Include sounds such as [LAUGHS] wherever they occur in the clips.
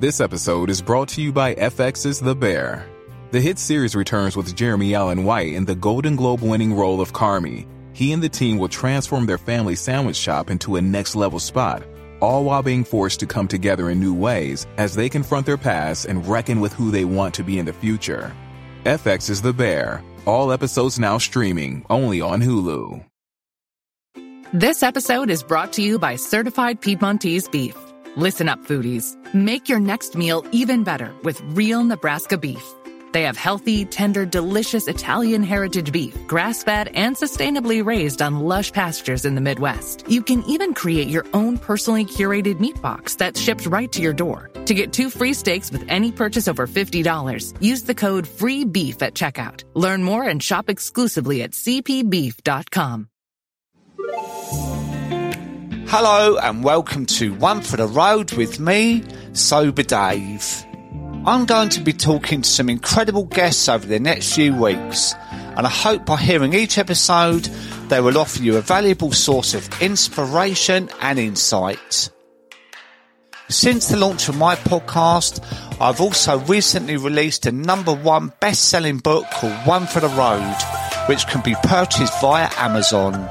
This episode is brought to you by FX's The Bear. The hit series returns with Jeremy Allen White in the Golden Globe winning role of Carmy. He and the team will transform their family sandwich shop into a next level spot, all while being forced to come together in new ways as they confront their past and reckon with who they want to be in the future. FX is The Bear. All episodes now streaming only on Hulu. This episode is brought to you by Certified Piedmontese Beef. Listen up, foodies. Make your next meal even better with real Nebraska beef. They have healthy, tender, delicious Italian heritage beef, grass fed and sustainably raised on lush pastures in the Midwest. You can even create your own personally curated meat box that's shipped right to your door. To get two free steaks with any purchase over $50, use the code FREEBEEF at checkout. Learn more and shop exclusively at cpbeef.com. Hello and welcome to One for the Road with me, Sober Dave. I'm going to be talking to some incredible guests over the next few weeks, and I hope by hearing each episode they will offer you a valuable source of inspiration and insight. Since the launch of my podcast, I've also recently released a number one best selling book called One for the Road, which can be purchased via Amazon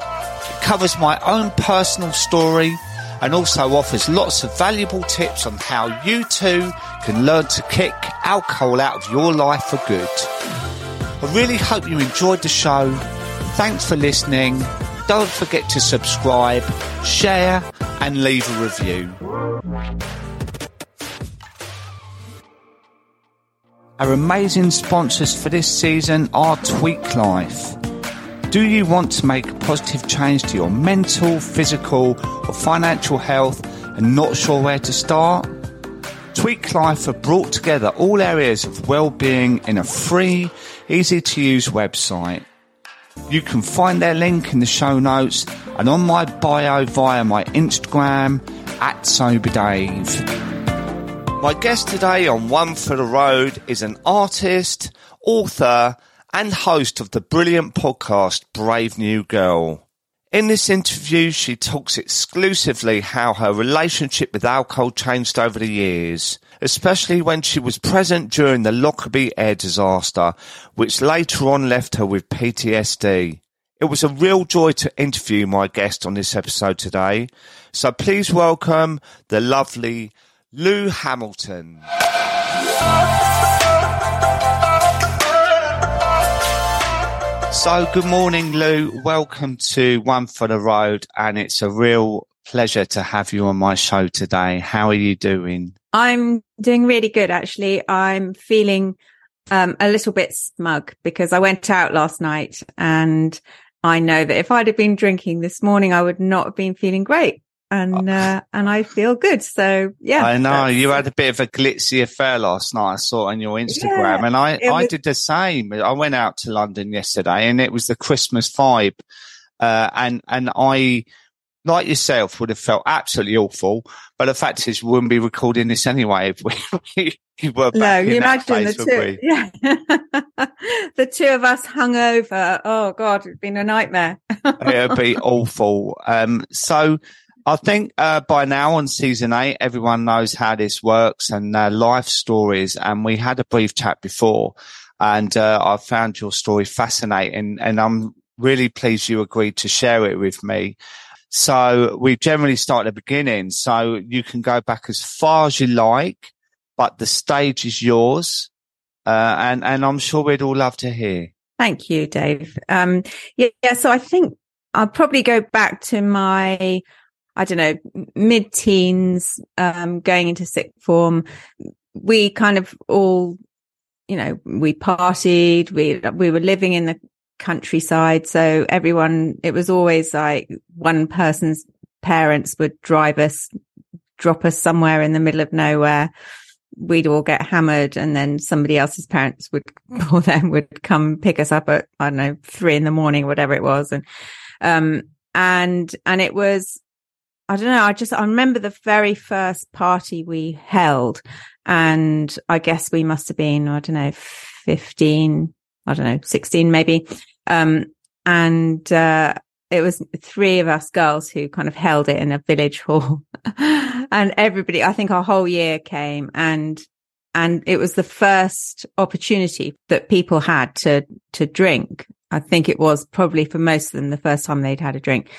covers my own personal story and also offers lots of valuable tips on how you too can learn to kick alcohol out of your life for good. I really hope you enjoyed the show. Thanks for listening. Don't forget to subscribe, share, and leave a review. Our amazing sponsors for this season are Tweak Life. Do you want to make a positive change to your mental, physical, or financial health and not sure where to start? Tweak Life have brought together all areas of well-being in a free, easy to use website. You can find their link in the show notes and on my bio via my Instagram at SoberDave. My guest today on One for the Road is an artist, author, and host of the brilliant podcast Brave New Girl. In this interview, she talks exclusively how her relationship with alcohol changed over the years, especially when she was present during the Lockerbie air disaster, which later on left her with PTSD. It was a real joy to interview my guest on this episode today, so please welcome the lovely Lou Hamilton. So, good morning, Lou. Welcome to One for the Road, and it's a real pleasure to have you on my show today. How are you doing? I'm doing really good, actually. I'm feeling um, a little bit smug because I went out last night and I know that if I'd have been drinking this morning, I would not have been feeling great and oh. uh, and I feel good. So yeah, I know you had a bit of a glitzy affair last night. I saw on your Instagram, yeah, and I I was... did the same. I went out to London yesterday, and it was the Christmas vibe, uh, and and I. Like yourself, would have felt absolutely awful, but the fact is, we wouldn't be recording this anyway if we, [LAUGHS] we were back no, you imagine place, the two, [LAUGHS] yeah. the two of us hung over. Oh God, it'd been a nightmare. [LAUGHS] It'd be awful. Um, so I think uh, by now on season eight, everyone knows how this works and uh, life stories. And we had a brief chat before, and uh, I found your story fascinating, and I'm really pleased you agreed to share it with me. So we generally start at the beginning, so you can go back as far as you like, but the stage is yours, uh, and and I'm sure we'd all love to hear. Thank you, Dave. Um, yeah, yeah. So I think I'll probably go back to my I don't know, mid teens, um, going into sixth form, we kind of all, you know, we partied, we, we were living in the countryside. So everyone, it was always like one person's parents would drive us, drop us somewhere in the middle of nowhere. We'd all get hammered and then somebody else's parents would, [LAUGHS] or them would come pick us up at, I don't know, three in the morning, whatever it was. And, um, and, and it was, I don't know. I just, I remember the very first party we held and I guess we must have been, I don't know, 15, I don't know, 16 maybe. Um, and, uh, it was three of us girls who kind of held it in a village hall [LAUGHS] and everybody, I think our whole year came and, and it was the first opportunity that people had to, to drink. I think it was probably for most of them the first time they'd had a drink.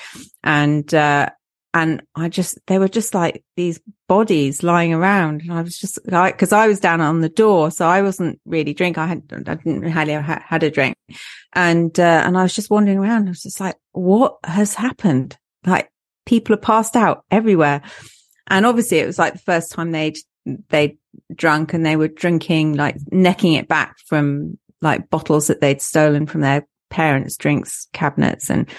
And, uh, and I just, they were just like these bodies lying around. And I was just like, cause I was down on the door. So I wasn't really drink. I had, I didn't really have had a drink. And, uh, and I was just wandering around. I was just like, what has happened? Like people are passed out everywhere. And obviously it was like the first time they'd, they'd drunk and they were drinking, like necking it back from like bottles that they'd stolen from their parents' drinks cabinets. And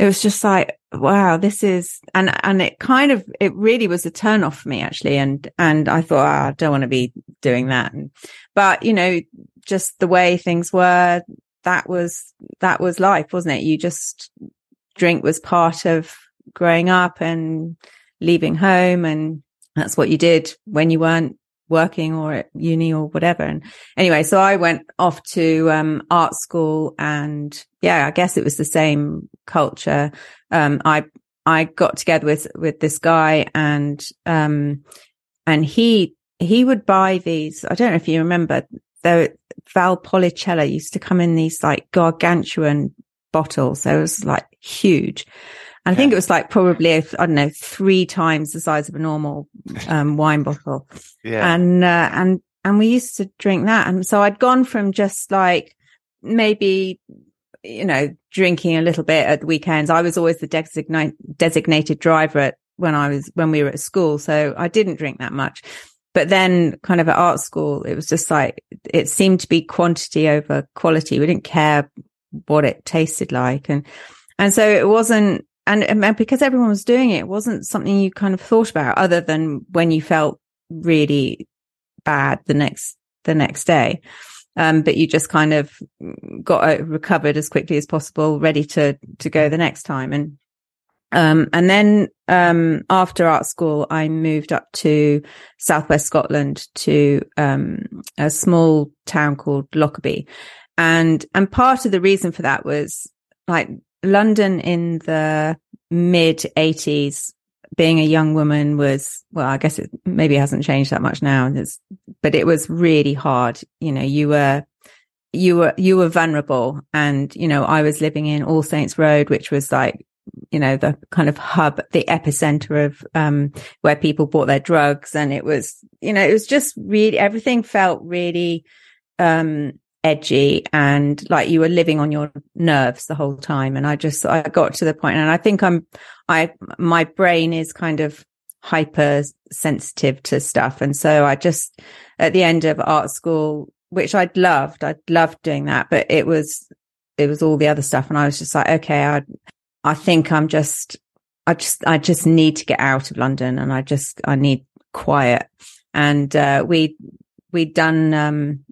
it was just like, wow, this is, and, and it kind of, it really was a turn off for me actually. And, and I thought, oh, I don't want to be doing that. But, you know, just the way things were, that was, that was life, wasn't it? You just, drink was part of growing up and leaving home. And that's what you did when you weren't working or at uni or whatever. And anyway, so I went off to um, art school and yeah, I guess it was the same culture. Um, I, I got together with, with this guy and, um, and he, he would buy these. I don't know if you remember the Valpolicella used to come in these like gargantuan bottles. So it was like huge. I think it was like probably, I don't know, three times the size of a normal um, [LAUGHS] wine bottle. Yeah. And, uh, and, and we used to drink that. And so I'd gone from just like maybe, you know, drinking a little bit at the weekends. I was always the designate, designated driver at, when I was, when we were at school. So I didn't drink that much. But then kind of at art school, it was just like, it seemed to be quantity over quality. We didn't care what it tasted like. And, and so it wasn't, and, and because everyone was doing it, it wasn't something you kind of thought about other than when you felt really bad the next, the next day. Um, but you just kind of got recovered as quickly as possible, ready to, to go the next time. And, um, and then, um, after art school, I moved up to southwest Scotland to, um, a small town called Lockerbie. And, and part of the reason for that was like London in the mid 80s, being a young woman was, well, I guess it maybe hasn't changed that much now. but it was really hard. You know, you were, you were, you were vulnerable. And, you know, I was living in All Saints Road, which was like, you know, the kind of hub, the epicenter of, um, where people bought their drugs. And it was, you know, it was just really, everything felt really, um, edgy and like you were living on your nerves the whole time. And I just, I got to the point and I think I'm, I, my brain is kind of hyper sensitive to stuff. And so I just, at the end of art school, which I'd loved, I'd loved doing that, but it was, it was all the other stuff. And I was just like, okay, I, I think I'm just, I just, I just need to get out of London and I just, I need quiet. And, uh, we, we'd done, um,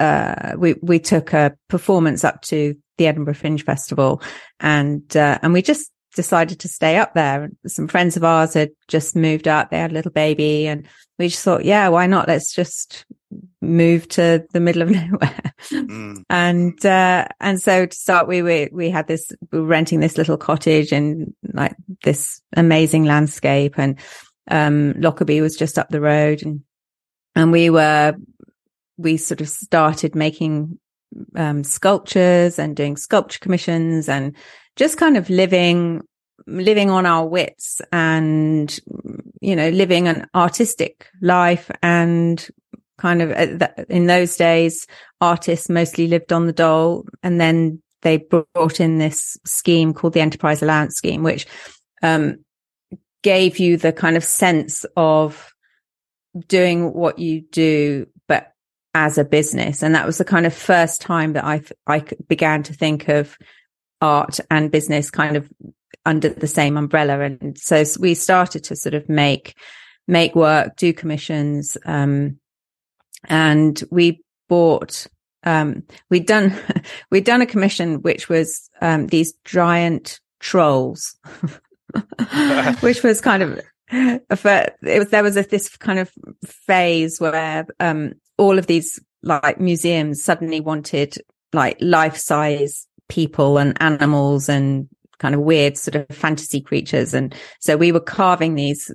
uh, we, we took a performance up to the Edinburgh Fringe Festival and, uh, and we just decided to stay up there. Some friends of ours had just moved up. They had a little baby and we just thought, yeah, why not? Let's just move to the middle of [LAUGHS] nowhere. Mm. And, uh, and so to start, we, we, we had this, we were renting this little cottage and like this amazing landscape and, um, Lockerbie was just up the road and, and we were we sort of started making um, sculptures and doing sculpture commissions and just kind of living living on our wits and you know living an artistic life and kind of uh, in those days artists mostly lived on the dole and then they brought in this scheme called the enterprise allowance scheme which um, gave you the kind of sense of doing what you do as a business. And that was the kind of first time that I, I began to think of art and business kind of under the same umbrella. And so we started to sort of make, make work, do commissions. Um, and we bought, um, we'd done, [LAUGHS] we'd done a commission, which was, um, these giant trolls, [LAUGHS] which was kind of, [LAUGHS] it was, there was a, this kind of phase where, um, all of these like museums suddenly wanted like life size people and animals and kind of weird sort of fantasy creatures. And so we were carving these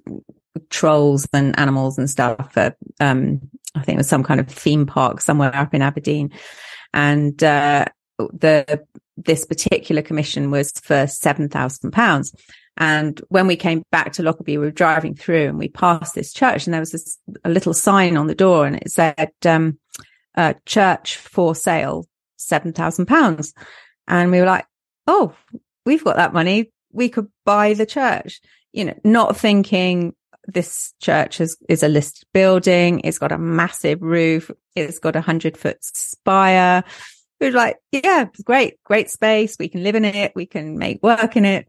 trolls and animals and stuff for, um, I think it was some kind of theme park somewhere up in Aberdeen. And, uh, the, this particular commission was for £7,000. And when we came back to Lockerbie, we were driving through and we passed this church and there was this, a little sign on the door and it said, um, uh, church for sale, £7,000. And we were like, Oh, we've got that money. We could buy the church, you know, not thinking this church is, is a listed building. It's got a massive roof. It's got a hundred foot spire. We were like, yeah, great, great space. We can live in it. We can make work in it.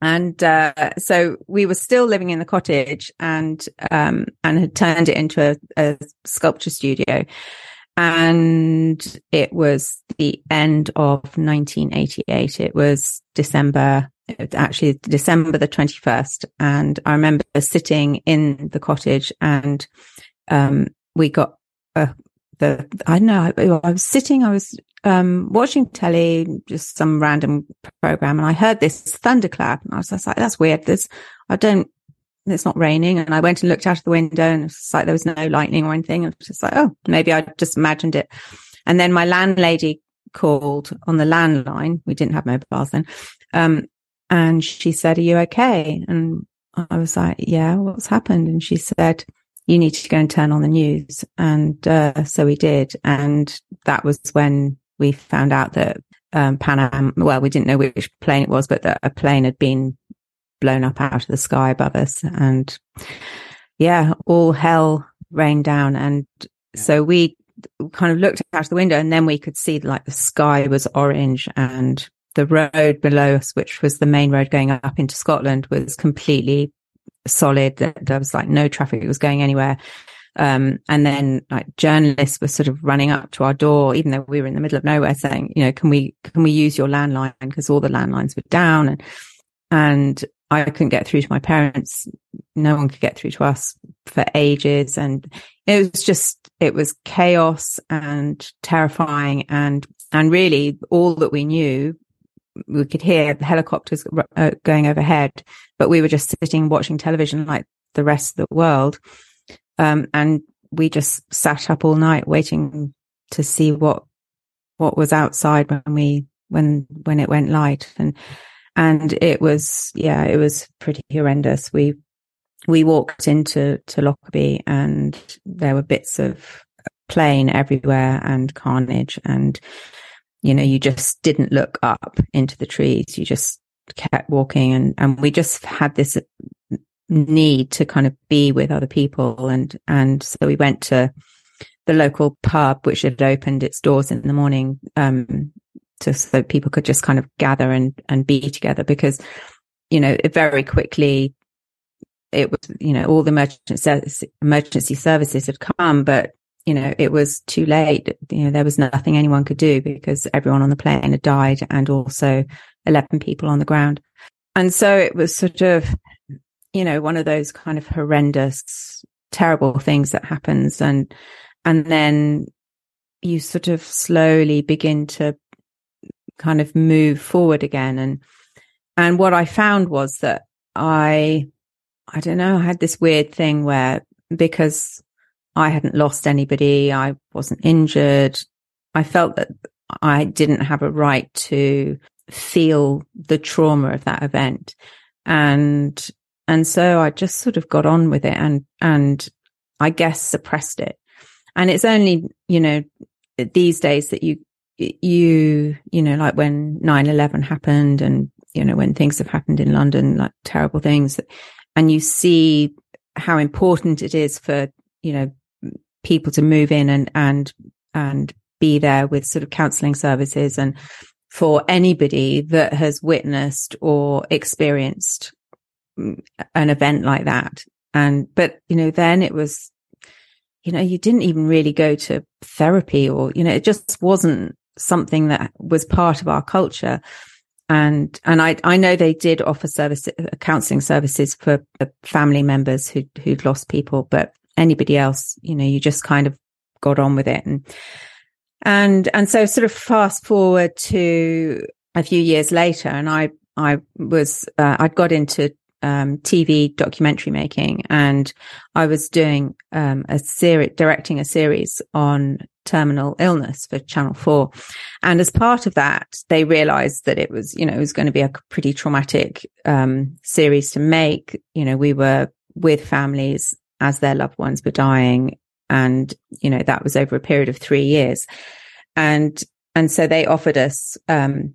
And, uh, so we were still living in the cottage and, um, and had turned it into a, a sculpture studio. And it was the end of 1988. It was December, actually December the 21st. And I remember sitting in the cottage and, um, we got, uh, the, I don't know, I was sitting, I was, um, watching telly, just some random program and I heard this thunderclap and I was just like, that's weird. There's, I don't, it's not raining. And I went and looked out of the window and it's like there was no lightning or anything. And was just like, oh, maybe I just imagined it. And then my landlady called on the landline. We didn't have mobiles then. Um, and she said, are you okay? And I was like, yeah, what's happened? And she said, you need to go and turn on the news. And, uh, so we did. And that was when we found out that, um, Pan Am, well, we didn't know which plane it was, but that a plane had been blown up out of the sky above us. And yeah, all hell rained down. And yeah. so we kind of looked out the window and then we could see like the sky was orange and the road below us, which was the main road going up into Scotland was completely solid. There was like no traffic. Was going anywhere. Um, and then like journalists were sort of running up to our door, even though we were in the middle of nowhere saying, you know, can we, can we use your landline? Because all the landlines were down and, and I couldn't get through to my parents. No one could get through to us for ages. And it was just, it was chaos and terrifying. And, and really all that we knew, we could hear the helicopters uh, going overhead, but we were just sitting watching television like the rest of the world. Um, and we just sat up all night waiting to see what, what was outside when we, when, when it went light. And, and it was yeah it was pretty horrendous we we walked into to lockerbie and there were bits of plane everywhere and carnage and you know you just didn't look up into the trees. You just kept walking. And and we just had this need to kind of be with other people. And and so we went to the local pub which had opened its doors in the morning um to so people could just kind of gather and and be together because you know very quickly it was you know all the emergency emergency services had come but you know it was too late. You know there was nothing anyone could do because everyone on the plane had died and also 11 people on the ground. And so it was sort of you know one of those kind of horrendous terrible things that happens. And and then you sort of slowly begin to kind of move forward again. And, and what I found was that I, I don't know, I had this weird thing where because I hadn't lost anybody, I wasn't injured, I felt that I didn't have a right to feel the trauma of that event. And, and so I just sort of got on with it and, and I guess suppressed it. And it's only, you know, these days that you you, you know, like when 9-11 happened and, you know, when things have happened in London, like terrible things, and you see how important it is for, you know, people to move in and, and, and be there with sort of counseling services and for anybody that has witnessed or experienced an event like that. And, but, you know, then it was, you know, you didn't even really go to therapy or, you know, it just wasn't something that was part of our culture. And, and I, I know they did offer service, uh, counseling services for family members who, who'd lost people, but anybody else, you know, you just kind of got on with it. And, and, and so sort of fast forward to a few years later and I, I was, uh, I'd got into um, TV documentary making and I was doing um, a series, directing a series on terminal illness for Channel 4. And as part of that, they realized that it was, you know, it was going to be a pretty traumatic um, series to make. You know, we were with families as their loved ones were dying. And, you know, that was over a period of three years. And, and so they offered us um,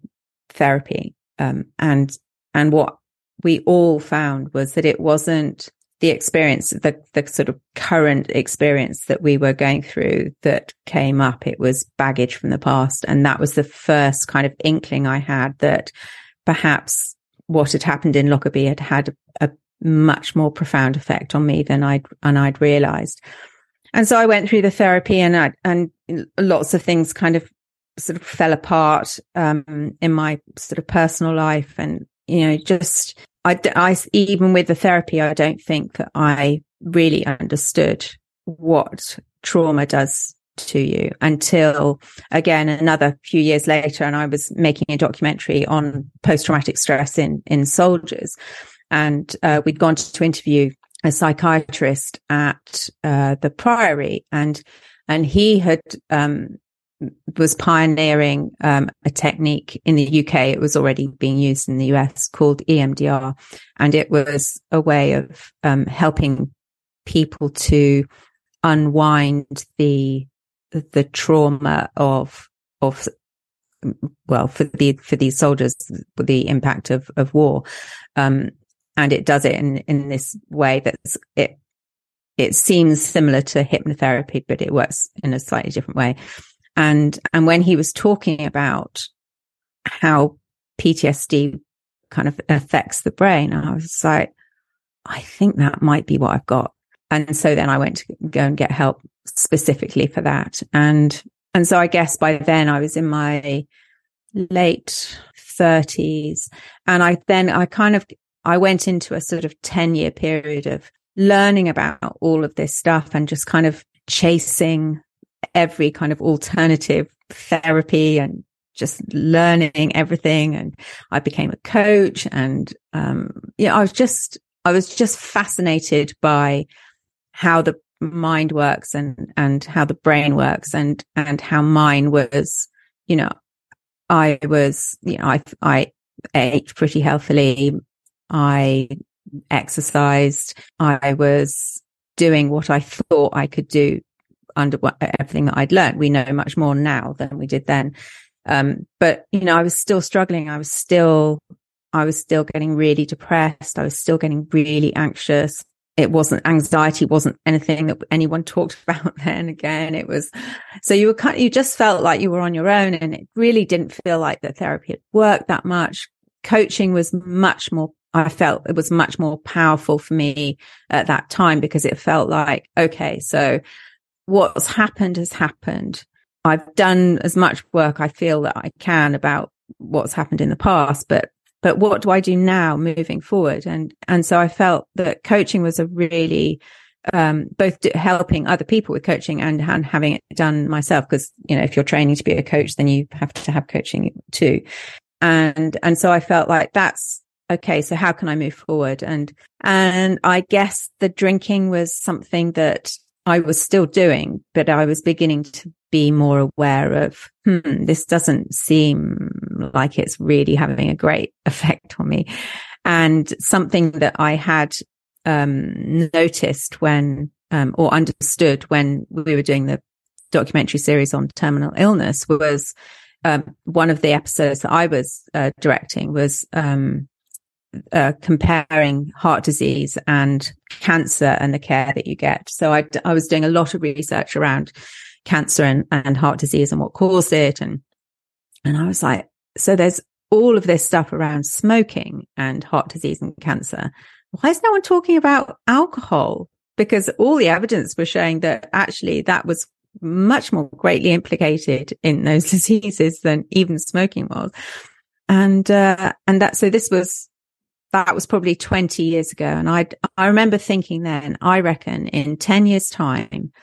therapy. Um, and, and what we all found was that it wasn't the experience, the, the sort of current experience that we were going through that came up. It was baggage from the past. And that was the first kind of inkling I had that perhaps what had happened in Lockerbie had had a, a much more profound effect on me than I'd, and I'd realized. And so I went through the therapy and I, and lots of things kind of sort of fell apart, um, in my sort of personal life and, you know, just I, I, even with the therapy, I don't think that I really understood what trauma does to you until again another few years later and I was making a documentary on post-traumatic stress in in soldiers and uh, we'd gone to, to, interview a psychiatrist at uh, the priory and and he had um, was pioneering um, a technique in the UK. It was already being used in the US called EMDR. And it was a way of um, helping people to unwind the, the trauma of, of, well, for the, for these soldiers, the impact of, of war. Um, and it does it in, in this way that's, it, it seems similar to hypnotherapy, but it works in a slightly different way. And, and when he was talking about how PTSD kind of affects the brain, I was like, I think that might be what I've got. And so then I went to go and get help specifically for that. And, and so I guess by then I was in my late thirties and I then I kind of, I went into a sort of 10 year period of learning about all of this stuff and just kind of chasing every kind of alternative therapy and just learning everything. And I became a coach and, um, yeah, I was just, I was just fascinated by how the mind works and, and how the brain works and, and how mine was, you know, I was, you know, I, I ate pretty healthily. I exercised. I was doing what I thought I could do under everything that I'd learned. We know much more now than we did then. Um, but you know, I was still struggling. I was still, I was still getting really depressed. I was still getting really anxious. It wasn't anxiety, wasn't anything that anyone [LAUGHS] talked about then again. It was, so you were kind of, you just felt like you were on your own and it really didn't feel like the therapy had worked that much. Coaching was much more I felt it was much more powerful for me at that time because it felt like, okay, so what's happened has happened. I've done as much work I feel that I can about what's happened in the past, but but what do I do now moving forward? And and so I felt that coaching was a really um, both helping other people with coaching and, and having it done myself. Because you know, if you're training to be a coach, then you have to have coaching too. And and so I felt like that's okay. So how can I move forward? And and I guess the drinking was something that I was still doing, but I was beginning to be more aware of, hmm, this doesn't seem like it's really having a great [LAUGHS] effect on me. And something that I had, um, noticed when, um, or understood when we were doing the documentary series on terminal illness was, um, one of the episodes that I was uh, directing was, um, uh, comparing heart disease and cancer and the care that you get. So I, I was doing a lot of research around cancer and, and heart disease and what caused it. And, and I was like, so there's all of this stuff around smoking and heart disease and cancer. Why is no one talking about alcohol? Because all the evidence was showing that actually that was much more greatly implicated in those [LAUGHS] diseases than even smoking was. And, uh, and that, so this was that was probably 20 years ago. And I, I remember thinking then, I reckon in 10 years time,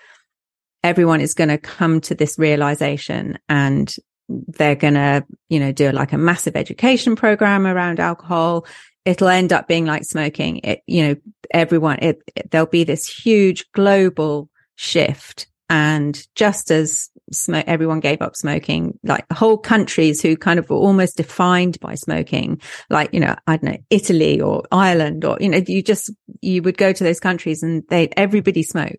everyone is going to come to this realization and they're going to, you know, do like a massive education program around alcohol. It'll end up being like smoking. It, you know, everyone, it, it, there'll be this huge global shift. And just as smoke, everyone gave up smoking, like whole countries who kind of were almost defined by smoking, like, you know, I don't know, Italy or Ireland or, you know, you just, you would go to those countries and they, everybody smoked.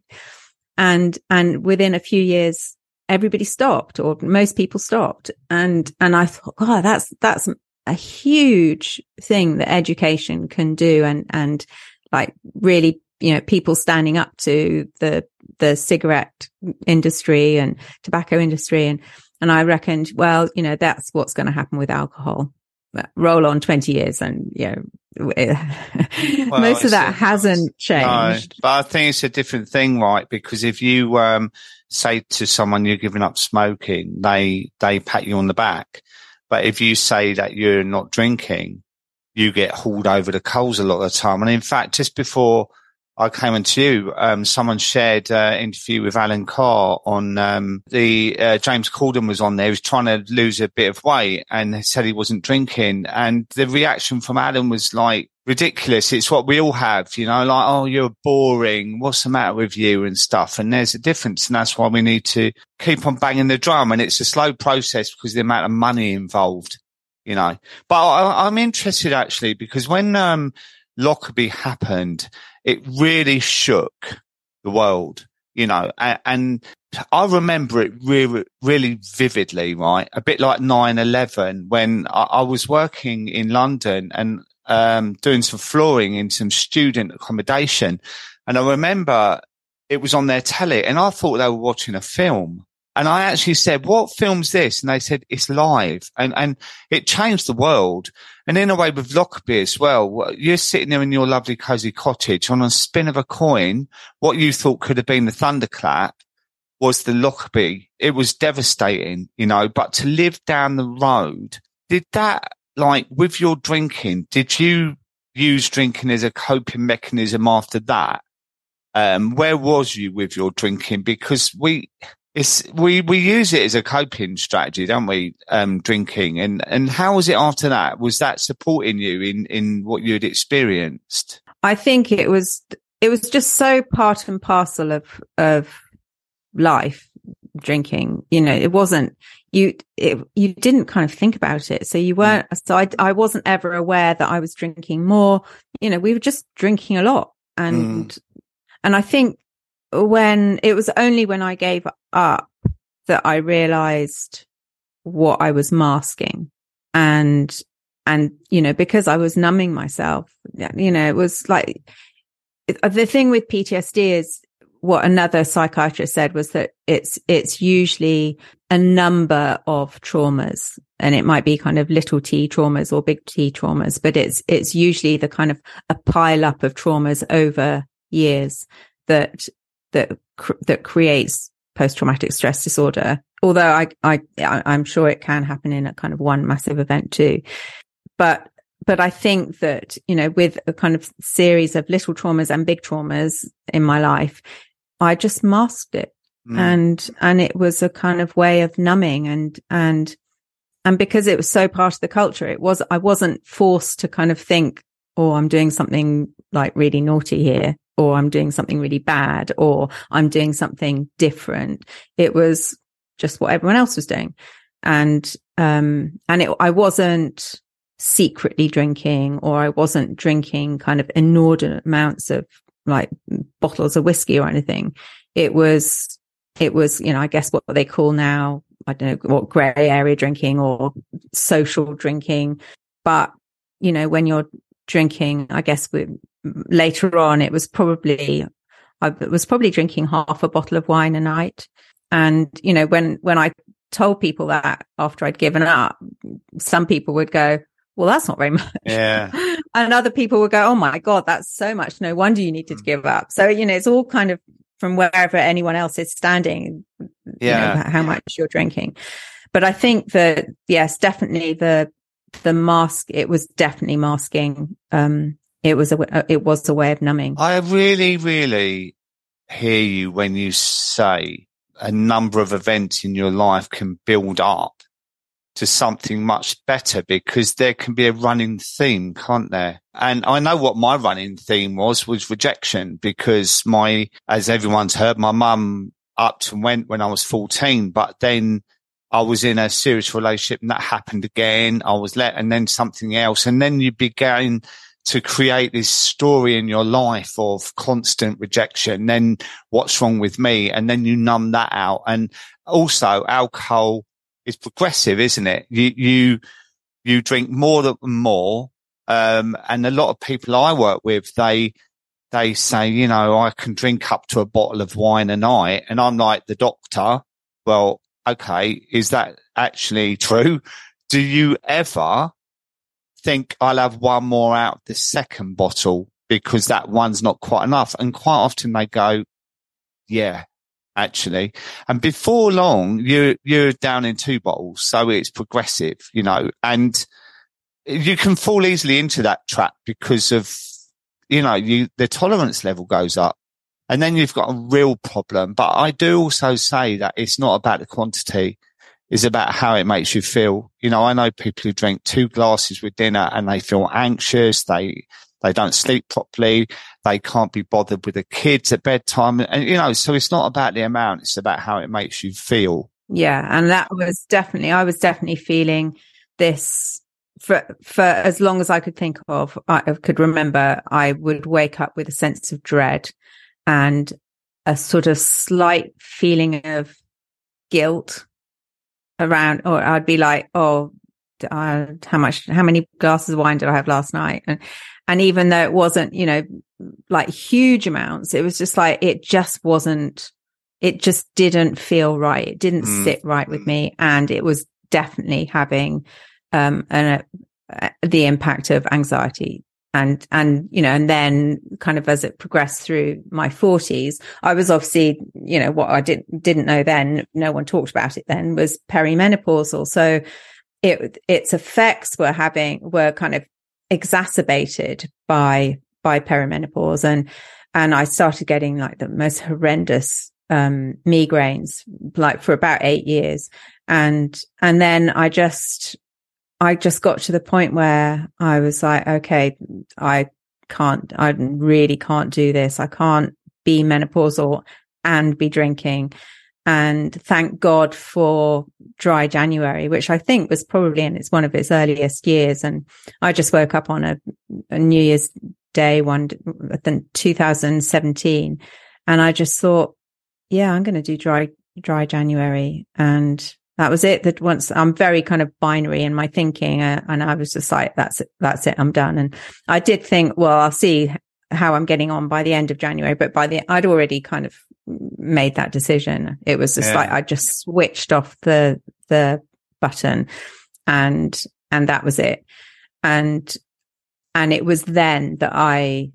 And, and within a few years, everybody stopped or most people stopped. And, and I thought, God, that's, that's a huge thing that education can do and, and like really, you know, people standing up to the, the cigarette industry and tobacco industry. And, and I reckoned, well, you know, that's what's going to happen with alcohol. Roll on 20 years and, you know, [LAUGHS] well, most of that hasn't changed. No, but I think it's a different thing, right? Because if you, um, say to someone you're giving up smoking, they, they pat you on the back. But if you say that you're not drinking, you get hauled over the coals a lot of the time. And in fact, just before I came into you, um, someone shared an uh, interview with Alan Carr on um, the uh, James Corden was on there. He was trying to lose a bit of weight and said he wasn't drinking. And the reaction from Alan was like ridiculous. It's what we all have, you know, like, oh, you're boring. What's the matter with you and stuff? And there's a difference. And that's why we need to keep on banging the drum. And it's a slow process because the amount of money involved, you know. But I, am interested actually because when um, Lockerbie happened, it really shook the world, you know, and, and I remember it really, really vividly, right? A bit like 9-11 when I, I was working in London and, um, doing some flooring in some student accommodation. And I remember it was on their telly and I thought they were watching a film. And I actually said, what film's this? And they said, it's live. And, and it changed the world. And in a way with Lockerbie as well, you're sitting there in your lovely cozy cottage on a spin of a coin. What you thought could have been the thunderclap was the Lockerbie. It was devastating, you know, but to live down the road, did that like with your drinking, did you use drinking as a coping mechanism after that? Um, where was you with your drinking? Because we, it's we we use it as a coping strategy, don't we? Um, drinking and and how was it after that? Was that supporting you in in what you had experienced? I think it was it was just so part and parcel of of life drinking. You know, it wasn't you it, you didn't kind of think about it, so you weren't. So I I wasn't ever aware that I was drinking more. You know, we were just drinking a lot, and mm. and I think when it was only when I gave up that I realized what I was masking. And, and, you know, because I was numbing myself, you know, it was like uh, the thing with PTSD is what another psychiatrist said was that it's, it's usually a number of traumas and it might be kind of little t traumas or big T traumas, but it's, it's usually the kind of a pile up of traumas over years that that that creates post traumatic stress disorder. Although I, I, I'm sure it can happen in a kind of one massive event too. But, but I think that, you know, with a kind of series of little traumas and big traumas in my life, I just masked it. Mm. And, and it was a kind of way of numbing and, and, and because it was so part of the culture, it was, I wasn't forced to kind of think, oh, I'm doing something like really naughty here or I'm doing something really bad or I'm doing something different. It was just what everyone else was doing. And, um, and it, I wasn't secretly drinking or I wasn't drinking kind of inordinate amounts of like bottles of whiskey or anything. It was, it was, you know, I guess what they call now, I don't know what gray area drinking or social drinking. But, you know, when you're drinking, I guess with later on, it was probably, I was probably drinking half a bottle of wine a night. And, you know, when, when I told people that after I'd given up, some people would go, well, that's not very [LAUGHS] much. Yeah. and other people would go, Oh my God, that's so much. No wonder you needed to hmm. give up. So, you know, it's all kind of from wherever anyone else is standing, yeah. You know, how much you're drinking. But I think that, yes, definitely the, the mask, it was definitely masking, um, it was a it was a way of numbing. I really, really hear you when you say a number of events in your life can build up to something much better because there can be a running theme, can't there? And I know what my running theme was, was rejection because my, as everyone's heard, my mum upped and went when I was 14, but then I was in a serious relationship and that happened again. I was let, and then something else. And then you began to create this story in your life of constant rejection. Then what's wrong with me? And then you numb that out. And also alcohol is progressive, isn't it? You, you, you drink more and more. Um, and a lot of people I work with, they, they say, you know, I can drink up to a bottle of wine a night. And I'm like the doctor. Well, okay. Is that actually true? Do you ever think I'll have one more out of the second bottle because that one's not quite enough? And quite often they go, yeah, actually. And before long, you're, you're down in two bottles. So it's progressive, you know, and you can fall easily into that trap because of, you know, you, the tolerance level goes up and then you've got a real problem. But I do also say that it's not about the quantity. It's about how it makes you feel. You know, I know people who drink two glasses with dinner and they feel anxious. They, they don't sleep properly. They can't be bothered with the kids at bedtime. And, you know, so it's not about the amount. It's about how it makes you feel. Yeah. And that was definitely, I was definitely feeling this for, for as long as I could think of, I could remember, I would wake up with a sense of dread and a sort of slight feeling of guilt around, or I'd be like, oh, uh, how much, how many glasses of wine did I have last night? And, and even though it wasn't, you know, like huge amounts, it was just like, it just wasn't, it just didn't feel right. It didn't mm. sit right with me. And it was definitely having, um, an, uh, the impact of anxiety and and you know and then kind of as it progressed through my 40s i was obviously you know what i didn't didn't know then no one talked about it then was perimenopausal. So it its effects were having were kind of exacerbated by by perimenopause. And and I started getting like the most horrendous um migraines like for about 8 years. And and then I just I just got to the point where I was like okay I can't I really can't do this I can't be menopausal and be drinking and thank God for dry January, which I think was probably in its one of its earliest years. And I just woke up on a, a New Year's Day one, I think 2017, and I just thought, yeah, I'm going to do dry, dry January. And that was it. That once I'm very kind of binary in my thinking, uh, and I was just like, that's it, that's it, I'm done. And I did think, well, I'll see how I'm getting on by the end of January, but by the, I'd already kind of made that decision. It was just yeah. like, I just switched off the, the button and, and that was it. And, and it was then that I,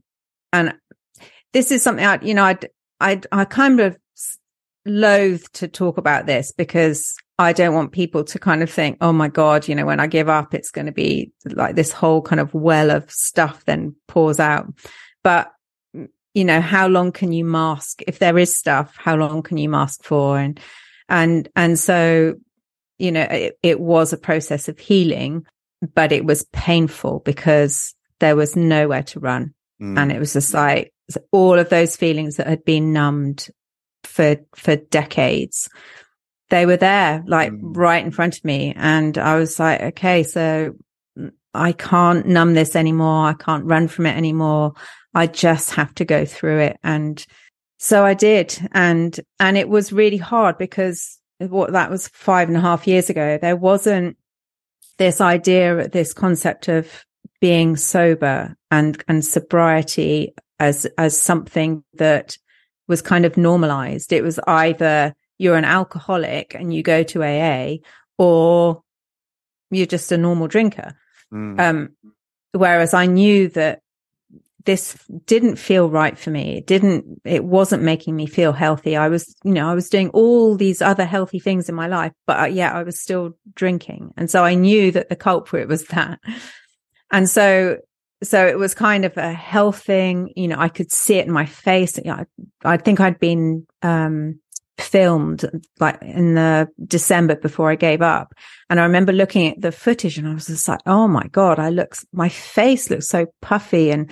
and this is something I, you know, I, I, I kind of loathe to talk about this because I don't want people to kind of think, oh my God, you know, when I give up, it's going to be like this whole kind of well of stuff then pours out. But you know how long can you mask? If there is stuff how long can you mask for? And and and so you know it, it was a process of healing but it was painful because there was nowhere to run. Mm. and it was just like all of those feelings that had been numbed for for decades they were there like mm. right in front of me and i was like okay so i can't numb this anymore i can't run from it anymore I just have to go through it. And so I did. And, and it was really hard because what that was five and a half years ago. There wasn't this idea, this concept of being sober and, and sobriety as, as something that was kind of normalized. It was either you're an alcoholic and you go to AA or you're just a normal drinker. Mm. Um, whereas I knew that this didn't feel right for me. It didn't, it wasn't making me feel healthy. I was, you know, I was doing all these other healthy things in my life, but uh, yeah, I was still drinking. And so I knew that the culprit was [LAUGHS] that. And so, so it was kind of a health thing. You know, I could see it in my face. You know, I, I think I'd been, um, filmed like in the December before I gave up. And I remember looking at the footage and I was just like, Oh my God, I look, my face looks so puffy and,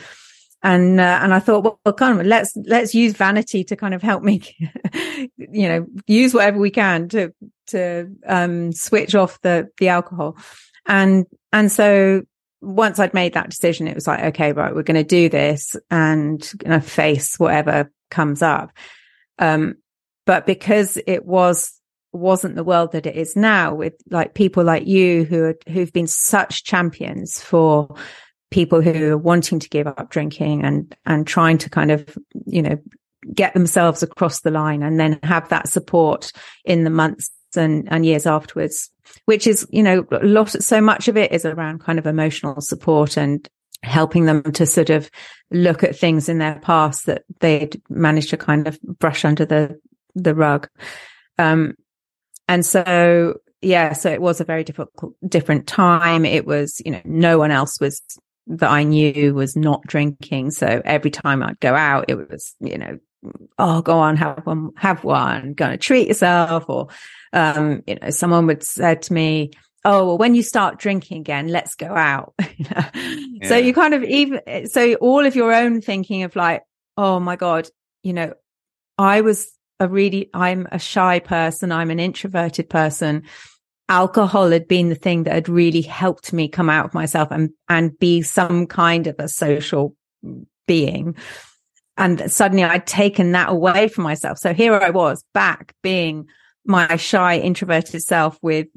and, uh, and I thought, well, well, kind of, let's, let's use vanity to kind of help me, [LAUGHS] you know, use whatever we can to, to, um, switch off the, the alcohol. And, and so once I'd made that decision, it was like, okay, right, we're going to do this and going to face whatever comes up. Um, but because it was, wasn't the world that it is now with like people like you who are, who've been such champions for people who are wanting to give up drinking and, and trying to kind of, you know, get themselves across the line and then have that support in the months and, and years afterwards, which is, you know, a lot, so much of it is around kind of emotional support and helping them to sort of look at things in their past that they'd managed to kind of brush under the, the rug. Um, and so, yeah, so it was a very difficult, different time. It was, you know, no one else was that I knew was not drinking. So every time I'd go out, it was, you know, oh, go on, have one, have one, going to treat yourself. Or, um, you know, someone would say to me, oh, well, when you start drinking again, let's go out. [LAUGHS] yeah. So you kind of even, so all of your own thinking of like, oh my God, you know, I was a really, I'm a shy person. I'm an introverted person. Alcohol had been the thing that had really helped me come out of myself and, and be some kind of a social being. And suddenly I'd taken that away from myself. So here I was back being my shy introverted self with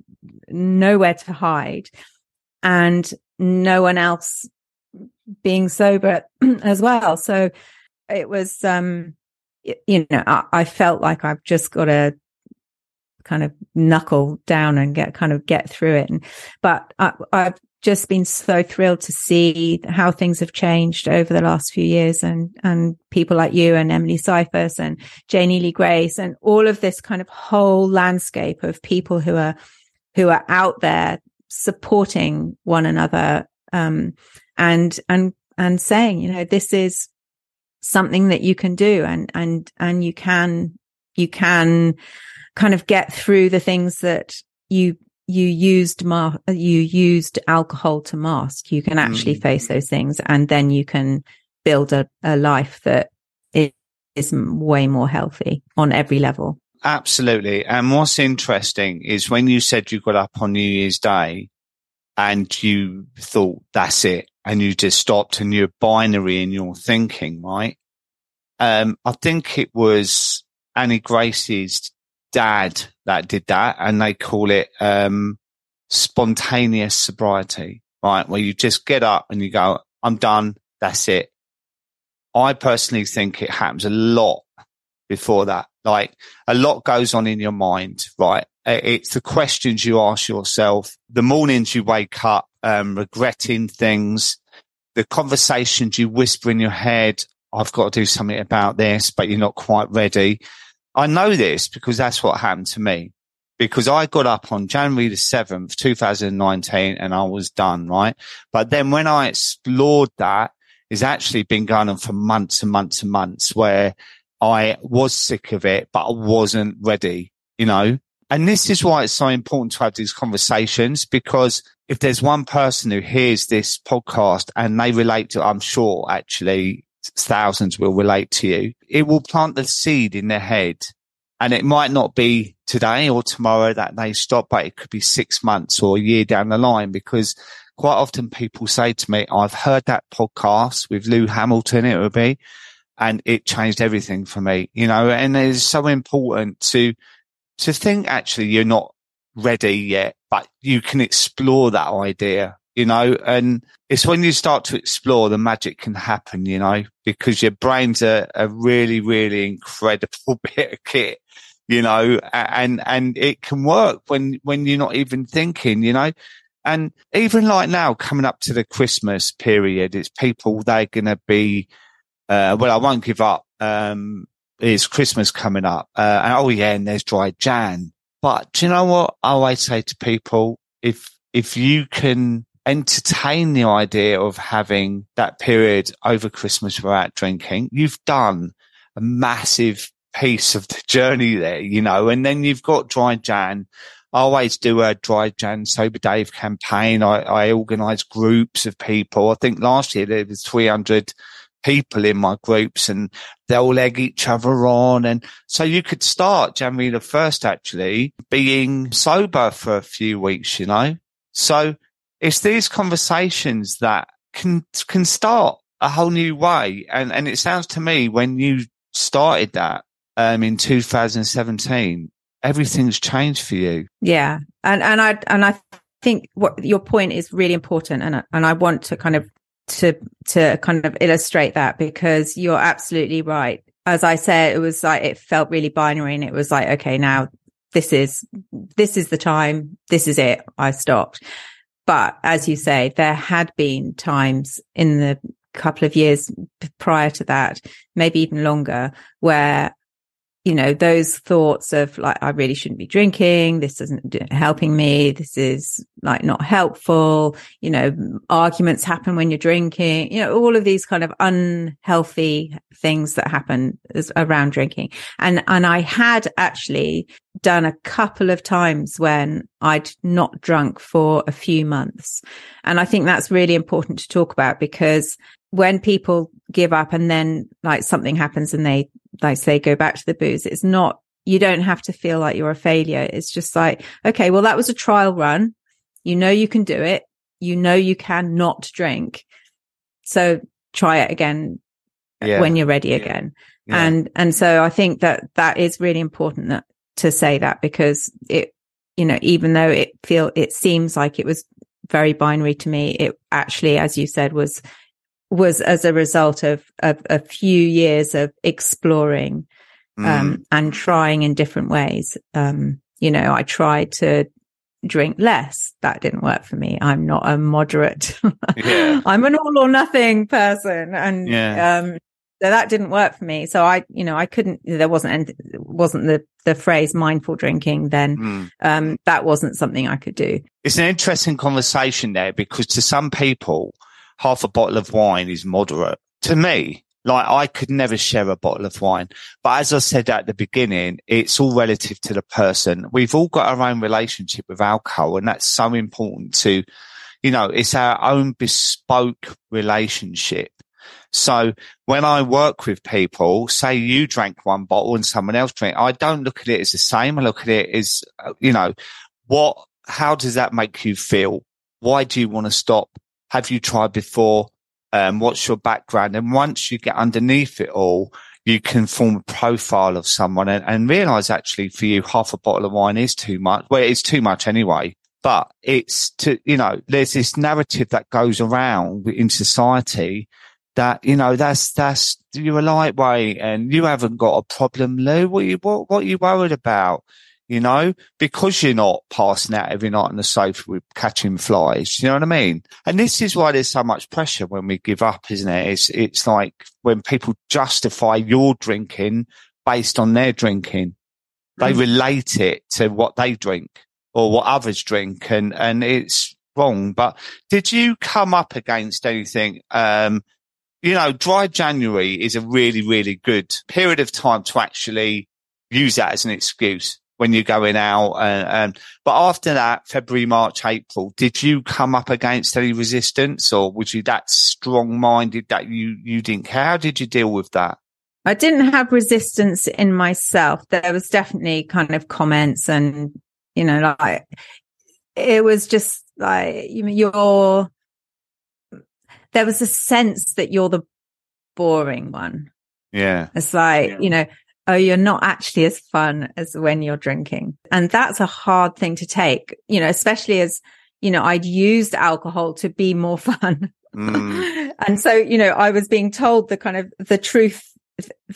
nowhere to hide and no one else being sober [CLEARS THROAT] as well. So it was, um, you know, I, I felt like I've just got to kind of knuckle down and get kind of get through it. And, but I, I've just been so thrilled to see how things have changed over the last few years and, and people like you and Emily Syphas and Janey Lee Grace and all of this kind of whole landscape of people who are, who are out there supporting one another, um, and, and, and saying, you know, this is something that you can do and, and, and you can, you can kind of get through the things that you you used ma- you used alcohol to mask. You can actually mm. face those things and then you can build a, a life that is, is way more healthy on every level. Absolutely. And what's interesting is when you said you got up on new year's day and you thought that's it and you just stopped and you're binary in your thinking right um i think it was annie grace's dad that did that and they call it, um, spontaneous sobriety, right? Where you just get up and you go, I'm done. That's it. I personally think it happens a lot before that. Like a lot goes on in your mind, right? It's the questions you ask yourself, the mornings you wake up, um, regretting things, the conversations you whisper in your head. I've got to do something about this, but you're not quite ready. I know this because that's what happened to me because I got up on January the 7th, 2019 and I was done, right? But then when I explored that, it's actually been going on for months and months and months where I was sick of it, but I wasn't ready, you know? And this is why it's so important to have these conversations because if there's one person who hears this podcast and they relate to, I'm sure actually thousands will relate to you. It will plant the seed in their head. And it might not be today or tomorrow that they stop, but it could be six months or a year down the line because quite often people say to me, I've heard that podcast with Lou Hamilton, it would be, and it changed everything for me, you know, and it's so important to, to think actually you're not ready yet, but you can explore that idea you know, and it's when you start to explore the magic can happen, you know, because your brain's a, a really, really incredible [LAUGHS] bit of kit, you know, and, and it can work when, when you're not even thinking, you know, and even like now coming up to the Christmas period, it's people, they're going to be, uh, well, I won't give up. Um, it's Christmas coming up. Uh, and oh yeah, and there's dry Jan. But do you know what I always say to people? If, if you can entertain the idea of having that period over Christmas without drinking, you've done a massive piece of the journey there, you know, and then you've got dry Jan. I always do a dry Jan sober Dave campaign. I, I organize groups of people. I think last year there was 300 people in my groups and they'll egg each other on. And so you could start January the 1st actually being sober for a few weeks, you know? So it's these conversations that can, can start a whole new way. And, and it sounds to me when you started that, um, in 2017, everything's changed for you. Yeah. And, and I, and I think what your point is really important. And, and I want to kind of, to, to kind of illustrate that because you're absolutely right. As I said, it was like, it felt really binary and it was like, okay, now this is, this is the time. This is it. I stopped. But as you say, there had been times in the couple of years prior to that, maybe even longer, where you know, those thoughts of like, I really shouldn't be drinking. This isn't helping me. This is like not helpful. You know, arguments happen when you're drinking, you know, all of these kind of unhealthy things that happen around drinking. And, and I had actually done a couple of times when I'd not drunk for a few months. And I think that's really important to talk about because when people give up and then like something happens and they like say go back to the booze, it's not, you don't have to feel like you're a failure. It's just like, okay, well, that was a trial run. You know, you can do it. You know, you can not drink. So try it again uh, yeah. when you're ready again. Yeah. And, and so I think that that is really important that, to say that because it, you know, even though it feel, it seems like it was very binary to me, it actually, as you said, was was as a result of, of a few years of exploring um, mm. and trying in different ways. Um, you know, I tried to drink less. That didn't work for me. I'm not a moderate. [LAUGHS] Yeah. I'm an all or nothing person. And, yeah. um, so that didn't work for me. So I, you know, I couldn't, there wasn't, wasn't the, the phrase mindful drinking then. Mm. Um, that wasn't something I could do. It's an interesting conversation there because to some people, half a bottle of wine is moderate. To me, like I could never share a bottle of wine. But as I said at the beginning, it's all relative to the person. We've all got our own relationship with alcohol and that's so important to, you know, it's our own bespoke relationship. So when I work with people, say you drank one bottle and someone else drank, I don't look at it as the same. I look at it as, uh, you know, what, how does that make you feel? Why do you want to stop? Have you tried before? Um, what's your background? And once you get underneath it all, you can form a profile of someone and, and realize actually for you, half a bottle of wine is too much. Well, it's too much anyway, but it's to, you know, there's this narrative that goes around in society that, you know, that's, that's, you're a lightweight and you haven't got a problem, Lou. What you, what, what are you worried about? You know, because you're not passing out every night on the sofa with catching flies. You know what I mean? And this is why there's so much pressure when we give up, isn't it? It's, it's like when people justify your drinking based on their drinking, they mm. relate it to what they drink or what others drink. And, and it's wrong. But did you come up against anything? Um, you know, dry January is a really, really good period of time to actually use that as an excuse when you're going out. And, um, but after that, February, March, April, did you come up against any resistance or was you that strong minded that you, you didn't care? How did you deal with that? I didn't have resistance in myself. There was definitely kind of comments and, you know, like it was just like, you're, there was a sense that you're the boring one. Yeah. It's like, yeah. you know, oh, you're not actually as fun as when you're drinking. And that's a hard thing to take, you know, especially as, you know, I'd used alcohol to be more [LAUGHS] fun. Mm. and so, you know, I was being told the kind of the truth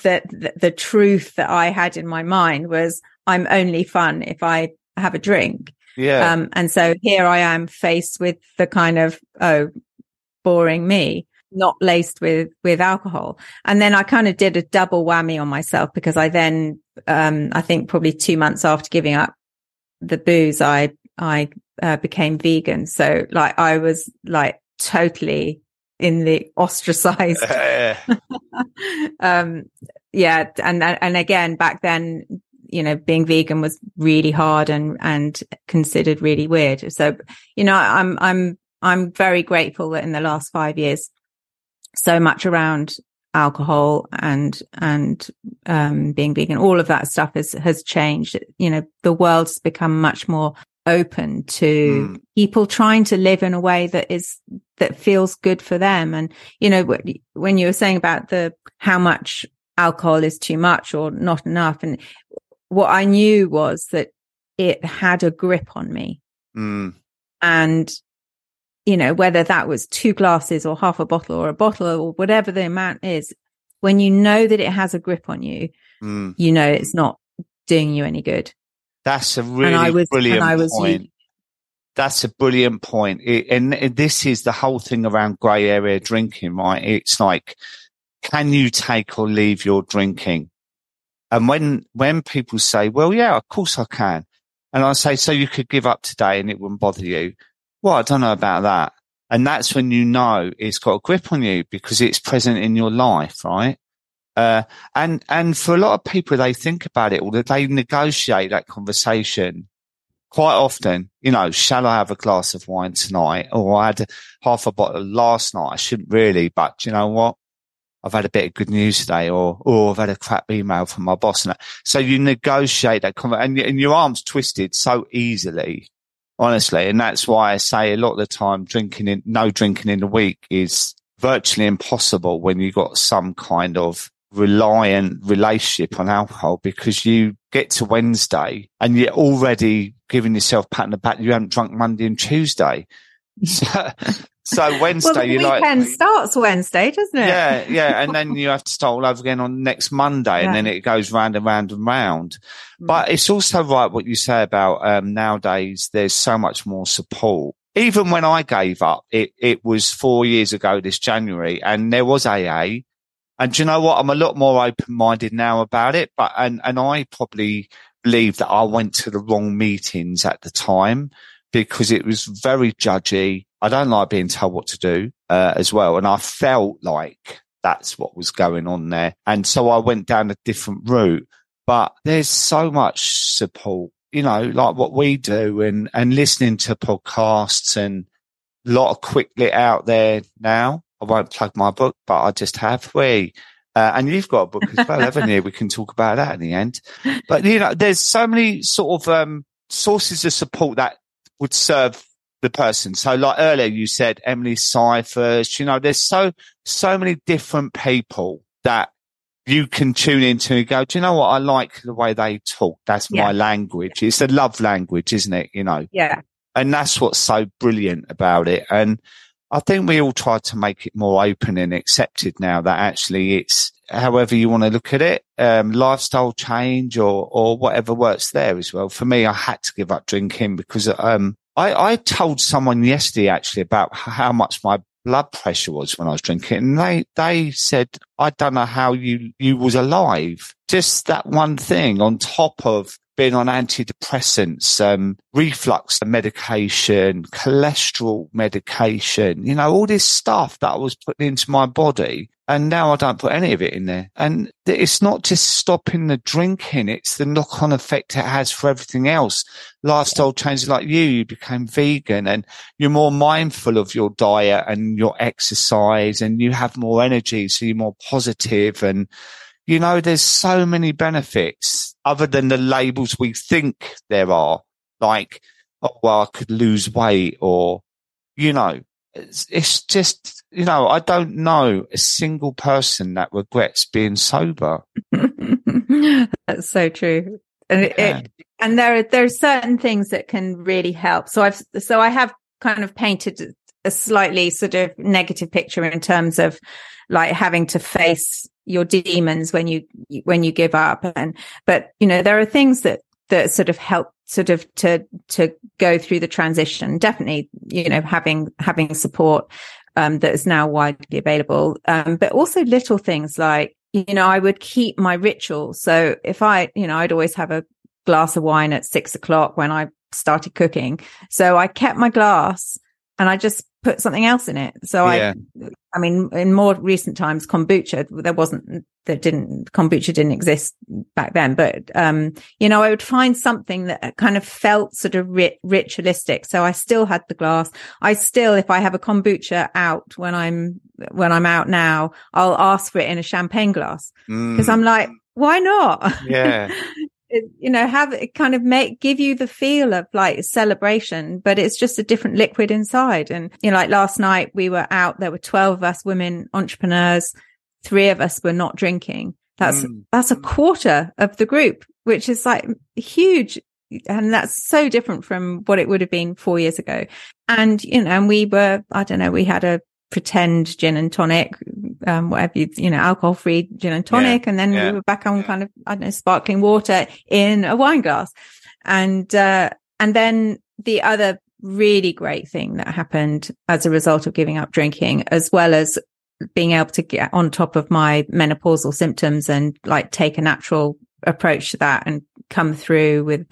that the, the truth that I had in my mind was I'm only fun if I have a drink. Yeah. Um, and so here I am faced with the kind of, oh, boring me not laced with with alcohol and then i kind of did a double whammy on myself because i then um i think probably 2 months after giving up the booze i i uh, became vegan so like i was like totally in the ostracized [LAUGHS] [LAUGHS] um yeah. And, and again, back then, you know, being vegan was really hard and, and considered really weird. So, you know, I'm, I'm, I'm very grateful that in the last five years, so much around alcohol and and um, being vegan all of that stuff has has changed you know the world's become much more open to mm. people trying to live in a way that is that feels good for them and you know when you were saying about the how much alcohol is too much or not enough and what i knew was that it had a grip on me mm. and you know, whether that was two glasses or half a bottle or a bottle or whatever the amount is, when you know that it has a grip on you, mm. you know it's not doing you any good. That's a really was, brilliant point. That's a brilliant point. It, and this is the whole thing around grey area drinking, right? It's like, can you take or leave your drinking? And when, when people say, well, yeah, of course I can. And I say, so you could give up today and it wouldn't bother you. Well, I don't know about that. And that's when you know it's got a grip on you because it's present in your life, right? Uh, and, and for a lot of people, they think about it or they negotiate that conversation quite often. You know, shall I have a glass of wine tonight? Or I had half a bottle last night. I shouldn't really, but you know what? I've had a bit of good news today or, or I've had a crap email from my boss. And. So you negotiate that conversation and, and your arms twisted so easily honestly. And that's why I say a lot of the time drinking in, no drinking in the week is virtually impossible when you've got some kind of reliant relationship on alcohol because you get to Wednesday and you're already giving yourself pat on the back. You haven't drunk Monday and Tuesday. [LAUGHS] So, so [LAUGHS] Wednesday, well, you like weekend starts Wednesday, doesn't it? Yeah, yeah, [LAUGHS] and then you have to start all over again on next Monday, yeah. and then it goes round and round and round. Mm. But it's also right what you say about um, nowadays. There's so much more support. Even when I gave up, it it was four years ago this January, and there was AA. And you know what? I'm a lot more open minded now about it. But and and I probably believe that I went to the wrong meetings at the time because it was very judgy. I don't like being told what to do uh, as well. And I felt like that's what was going on there. And so I went down a different route. But there's so much support, you know, like what we do and, and listening to podcasts and a lot of quit lit out there now. I won't plug my book, but I just have. We, uh, and you've got a book as well, [LAUGHS] haven't you? We can talk about that in the end. But you know, there's so many sort of um, sources of support that would serve the person. So like earlier, you said Emily Syphas, you know, there's so, so many different people that you can tune into and go, do you know what? I like the way they talk. That's yeah. my language. It's a love language, isn't it? You know? Yeah. And that's what's so brilliant about it. And I think we all try to make it more open and accepted now that actually it's however you want to look at it, um, lifestyle change or, or whatever works there as well. For me, I had to give up drinking because, um, I, I told someone yesterday actually about how much my blood pressure was when I was drinking. And they, they said, I don't know how you, you was alive. Just that one thing on top of being on antidepressants, um, reflux medication, cholesterol medication, you know, all this stuff that I was putting into my body. And now I don't put any of it in there. And it's not just stopping the drinking. It's the knock on effect it has for everything else. Lifestyle changes like you, you became vegan and you're more mindful of your diet and your exercise and you have more energy. So you're more positive and, you know, there's so many benefits other than the labels we think there are, like, oh, well, I could lose weight or, you know, it's, it's just, you know, I don't know a single person that regrets being sober. [LAUGHS] That's so true. And yeah. it, and there are, there are certain things that can really help. So I've, so I have kind of painted a slightly sort of negative picture in terms of like having to face your demons when you when you give up and but you know there are things that that sort of help sort of to to go through the transition. Definitely you know having having support um, that is now widely available. Um, but also little things like you know i would keep my ritual. So if i you know i'd always have a glass of wine at six o'clock when i started cooking. So i kept my glass and I just put something else in it. So yeah. I, I mean, in more recent times, kombucha, there wasn't, there didn't, kombucha didn't exist back then, but, um, you know, I would find something that kind of felt sort of ri- ritualistic. So I still had the glass. I still, if I have a kombucha out when I'm, when I'm out now, I'll ask for it in a champagne glass because mm. I'm like, why not? Yeah. [LAUGHS] you know, have it kind of make, give you the feel of like celebration, but it's just a different liquid inside. And, you know, like last night we were out, there were 12 of us women entrepreneurs. Three of us were not drinking. That's, mm. that's a quarter of the group, which is like huge. And that's so different from what it would have been four years ago. And, you know, and we were, I don't know, we had a pretend gin and tonic, um, whatever you, you know, alcohol free gin and tonic. Yeah, and then yeah, we were back on yeah. kind of, I don't know, sparkling water in a wine glass. And, uh, and then the other really great thing that happened as a result of giving up drinking, as well as being able to get on top of my menopausal symptoms and like take a natural approach to that and come through with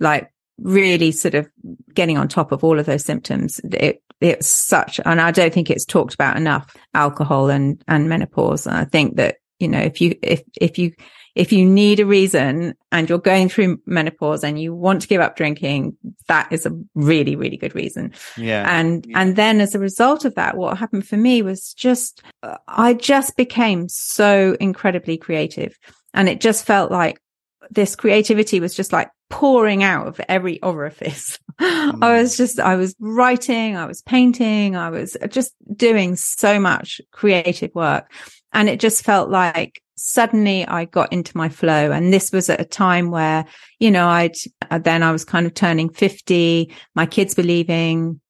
like really sort of getting on top of all of those symptoms. It it's such, and I don't think it's talked about enough, alcohol and, and menopause. And I think that, you know, if you, if, if you, if you need a reason and you're going through menopause and you want to give up drinking, that is a really, really good reason. Yeah. And, yeah. and then as a result of that, what happened for me was just, uh, I just became so incredibly creative and it just felt like this creativity was just like pouring out of every orifice. [LAUGHS] Mm. I was just, I was writing, I was painting, I was just doing so much creative work. And it just felt like suddenly I got into my flow. And this was at a time where, you know, I'd, then I was kind of turning 50. My kids were leaving.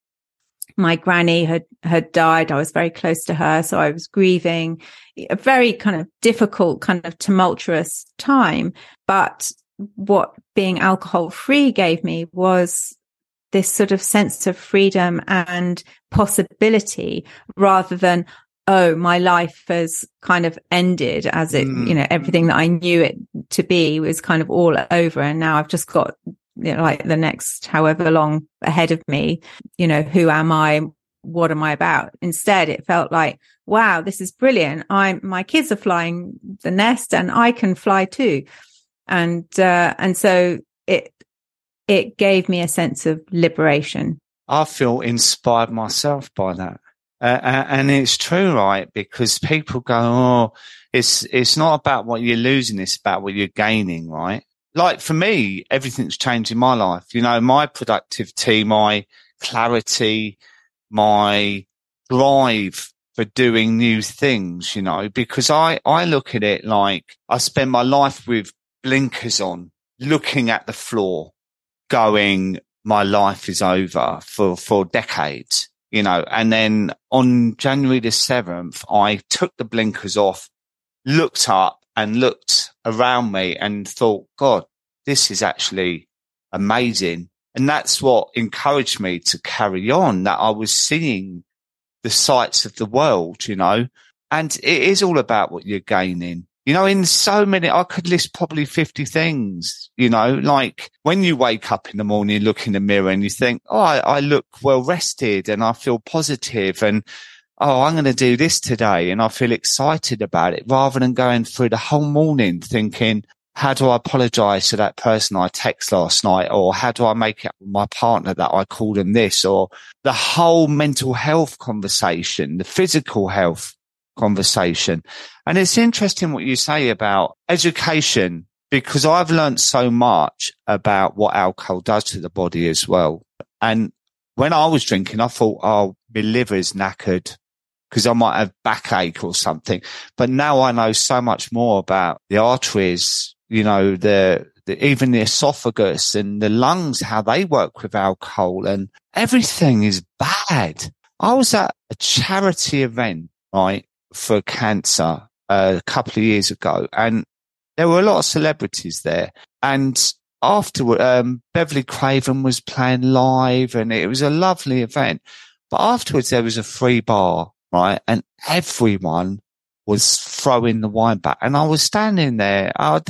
My granny had, had died. I was very close to her. So I was grieving a very kind of difficult, kind of tumultuous time. But what being alcohol free gave me was this sort of sense of freedom and possibility rather than, oh, my life has kind of ended as it, mm. you know, everything that I knew it to be was kind of all over. And now I've just got, you know, like the next however long ahead of me, you know, who am I? What am I about? Instead, it felt like, wow, this is brilliant. I'm, my kids are flying the nest and I can fly too and uh, and so it it gave me a sense of liberation. I feel inspired myself by that, uh, and it's true, right? Because people go, "Oh, it's it's not about what you're losing; it's about what you're gaining," right? Like for me, everything's changed in my life. You know, my productivity, my clarity, my drive for doing new things, you know, because I, I look at it like I spend my life with blinkers on, looking at the floor, going, my life is over for, for decades, you know, and then on January the 7th, I took the blinkers off, looked up and looked around me and thought, God, this is actually amazing. And that's what encouraged me to carry on that I was seeing the sights of the world, you know, and it is all about what you're gaining. You know, in so many, I could list probably 50 things, you know, like when you wake up in the morning, you look in the mirror and you think, Oh, I, I look well rested and I feel positive and, Oh, I'm going to do this today. And I feel excited about it rather than going through the whole morning thinking, how do I apologize to that person I text last night? Or how do I make it my partner that I called them this? Or the whole mental health conversation, the physical health conversation. And it's interesting what you say about education because I've learned so much about what alcohol does to the body as well. And when I was drinking, I thought, oh, my liver's knackered because I might have backache or something. But now I know so much more about the arteries, you know, the, the, even the esophagus and the lungs, how they work with alcohol and everything is bad. I was at a charity event, right? For cancer uh, a couple of years ago, and there were a lot of celebrities there. And afterward, um, Beverley Craven was playing live, and it was a lovely event. But afterwards, there was a free bar, right? And everyone was throwing the wine back. And I was standing there. I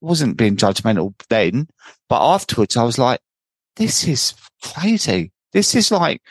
wasn't being judgmental then, but afterwards, I was like, this is crazy. This is like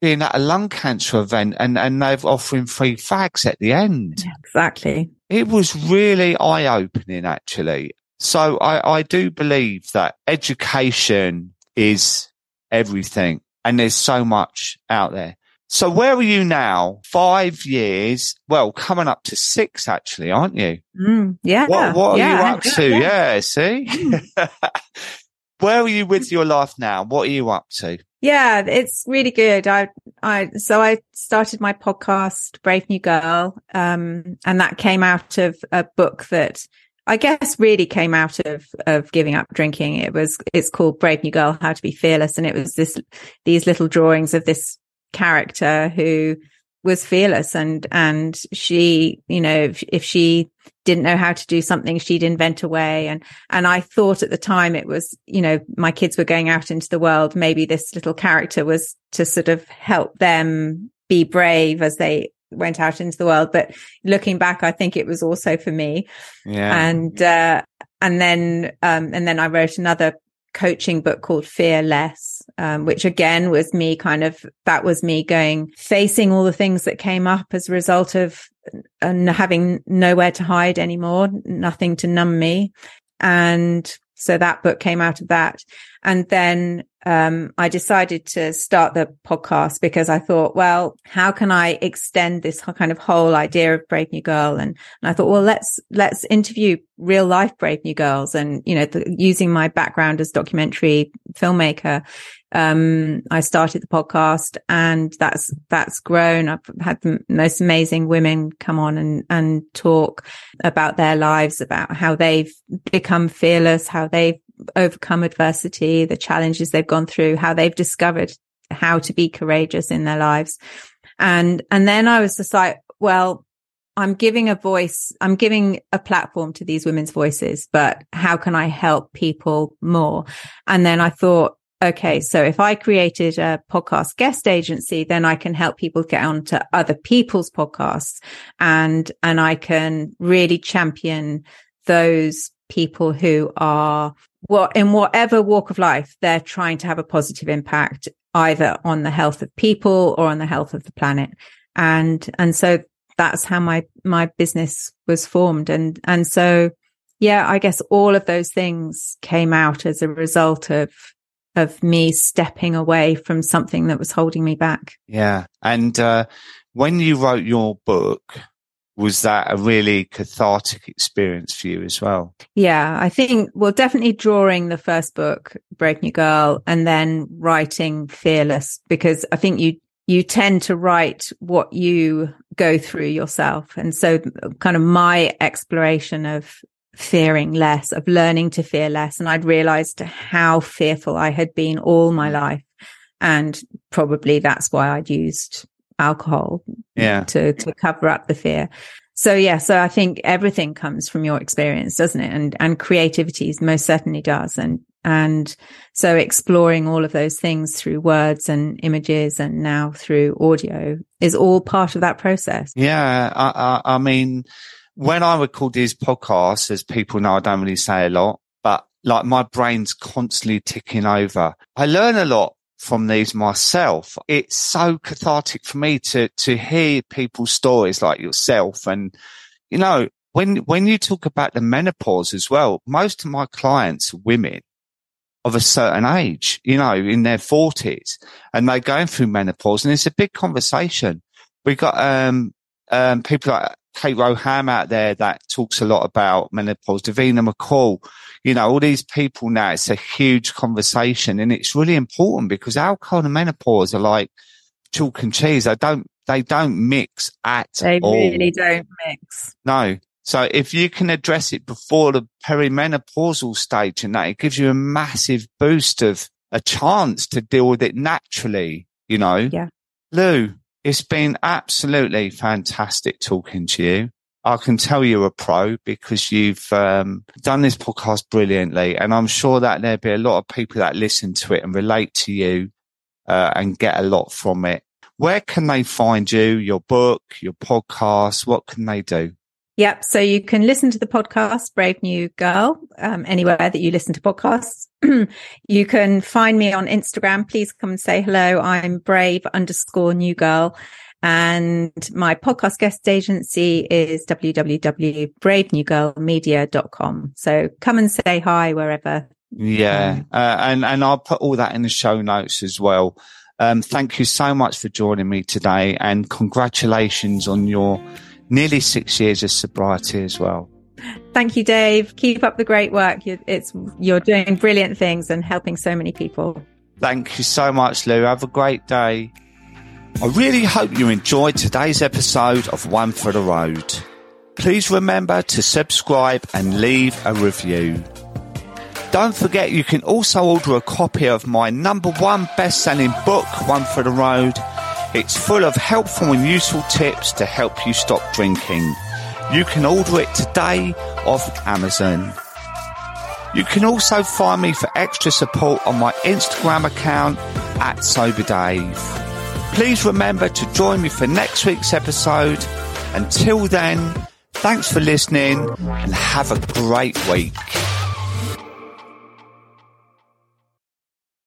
being at a lung cancer event and, and they're offering free fags at the end. Exactly. It was really eye opening, actually. So I, I do believe that education is everything and there's so much out there. So where are you now? Five years. Well, coming up to six, actually, aren't you? Mm, yeah. What, what are yeah, you up to? Yeah. yeah see? [LAUGHS] where are you with your life now? What are you up to? Yeah, it's really good. I, I, so I started my podcast, Brave New Girl. Um, and that came out of a book that I guess really came out of, of giving up drinking. It was, it's called Brave New Girl, How to Be Fearless. And it was this, these little drawings of this character who was fearless and, and she, you know, if, if she didn't know how to do something, she'd invent a way. And, and I thought at the time it was, you know, my kids were going out into the world. Maybe this little character was to sort of help them be brave as they went out into the world. But looking back, I think it was also for me. Yeah. And, uh, and then, um, and then I wrote another coaching book called Fear Less, um, which again was me kind of, that was me going, facing all the things that came up as a result of and having nowhere to hide anymore, nothing to numb me. And so that book came out of that. And then um, I decided to start the podcast because I thought, well, how can I extend this kind of whole idea of Brave New Girl? And, and I thought, well, let's, let's interview real life Brave New Girls. And, you know, the, using my background as documentary filmmaker, um, I started the podcast and that's, that's grown. I've had the most amazing women come on and, and talk about their lives, about how they've become fearless, how they've overcome adversity, the challenges they've gone through, how they've discovered how to be courageous in their lives. And, and then I was just like, well, I'm giving a voice, I'm giving a platform to these women's voices, but how can I help people more? And then I thought, okay, so if I created a podcast guest agency, then I can help people get onto other people's podcasts and, and I can really champion those people who are what in whatever walk of life, they're trying to have a positive impact either on the health of people or on the health of the planet. And, and so that's how my, my business was formed. And, and so, yeah, I guess all of those things came out as a result of, of me stepping away from something that was holding me back. Yeah. And, uh, when you wrote your book, was that a really cathartic experience for you as well? Yeah, I think, well, definitely drawing the first book, Brave New Girl, and then writing Fearless, because I think you, you tend to write what you go through yourself. And so kind of my exploration of fearing less, of learning to fear less. And I'd realized how fearful I had been all my mm. life. And probably that's why I'd used alcohol yeah. to, to cover up the fear. So yeah, so I think everything comes from your experience, doesn't it? And, and creativity most certainly does. And, and so exploring all of those things through words and images and now through audio is all part of that process. Yeah. I, I, I mean, when I record these podcasts, as people know, I don't really say a lot, but like my brain's constantly ticking over. I learn a lot from these myself. It's so cathartic for me to, to hear people's stories like yourself. And, you know, when, when you talk about the menopause as well, most of my clients are women of a certain age, you know, in their forties and they're going through menopause and it's a big conversation. We've got, um, um, people like Kate Roham out there that talks a lot about menopause, Davina McCall, you know, all these people now, it's a huge conversation and it's really important because alcohol and menopause are like chalk and cheese. They don't, they don't mix at they all. They really don't mix. No. So if you can address it before the perimenopausal stage and that, it gives you a massive boost of a chance to deal with it naturally, you know? Yeah. Lou, it's been absolutely fantastic talking to you. I can tell you're a pro because you've um, done this podcast brilliantly, and I'm sure that there'll be a lot of people that listen to it and relate to you uh, and get a lot from it. Where can they find you, your book, your podcast? What can they do? Yep. So you can listen to the podcast, Brave New Girl, um, anywhere that you listen to podcasts. [CLEARS THROAT] you can find me on Instagram. Please come and say hello. I'm brave underscore new girl. And my podcast guest agency is www.bravenewgirlmedia.com. So come and say hi wherever. Yeah. Um, uh, and, and I'll put all that in the show notes as well. Um, thank you so much for joining me today and congratulations on your nearly six years of sobriety as well. Thank you, Dave. Keep up the great work. You're, it's, you're doing brilliant things and helping so many people. Thank you so much, Lou. Have a great day. I really hope you enjoyed today's episode of One for the Road. Please remember to subscribe and leave a review. Don't forget you can also order a copy of my number one best-selling book, One for the Road. It's full of helpful and useful tips to help you stop drinking. You can order it today off Amazon. You can also find me for extra support on my Instagram account at SoberDave. Please remember to join me for next week's episode. Until then, thanks for listening and have a great week.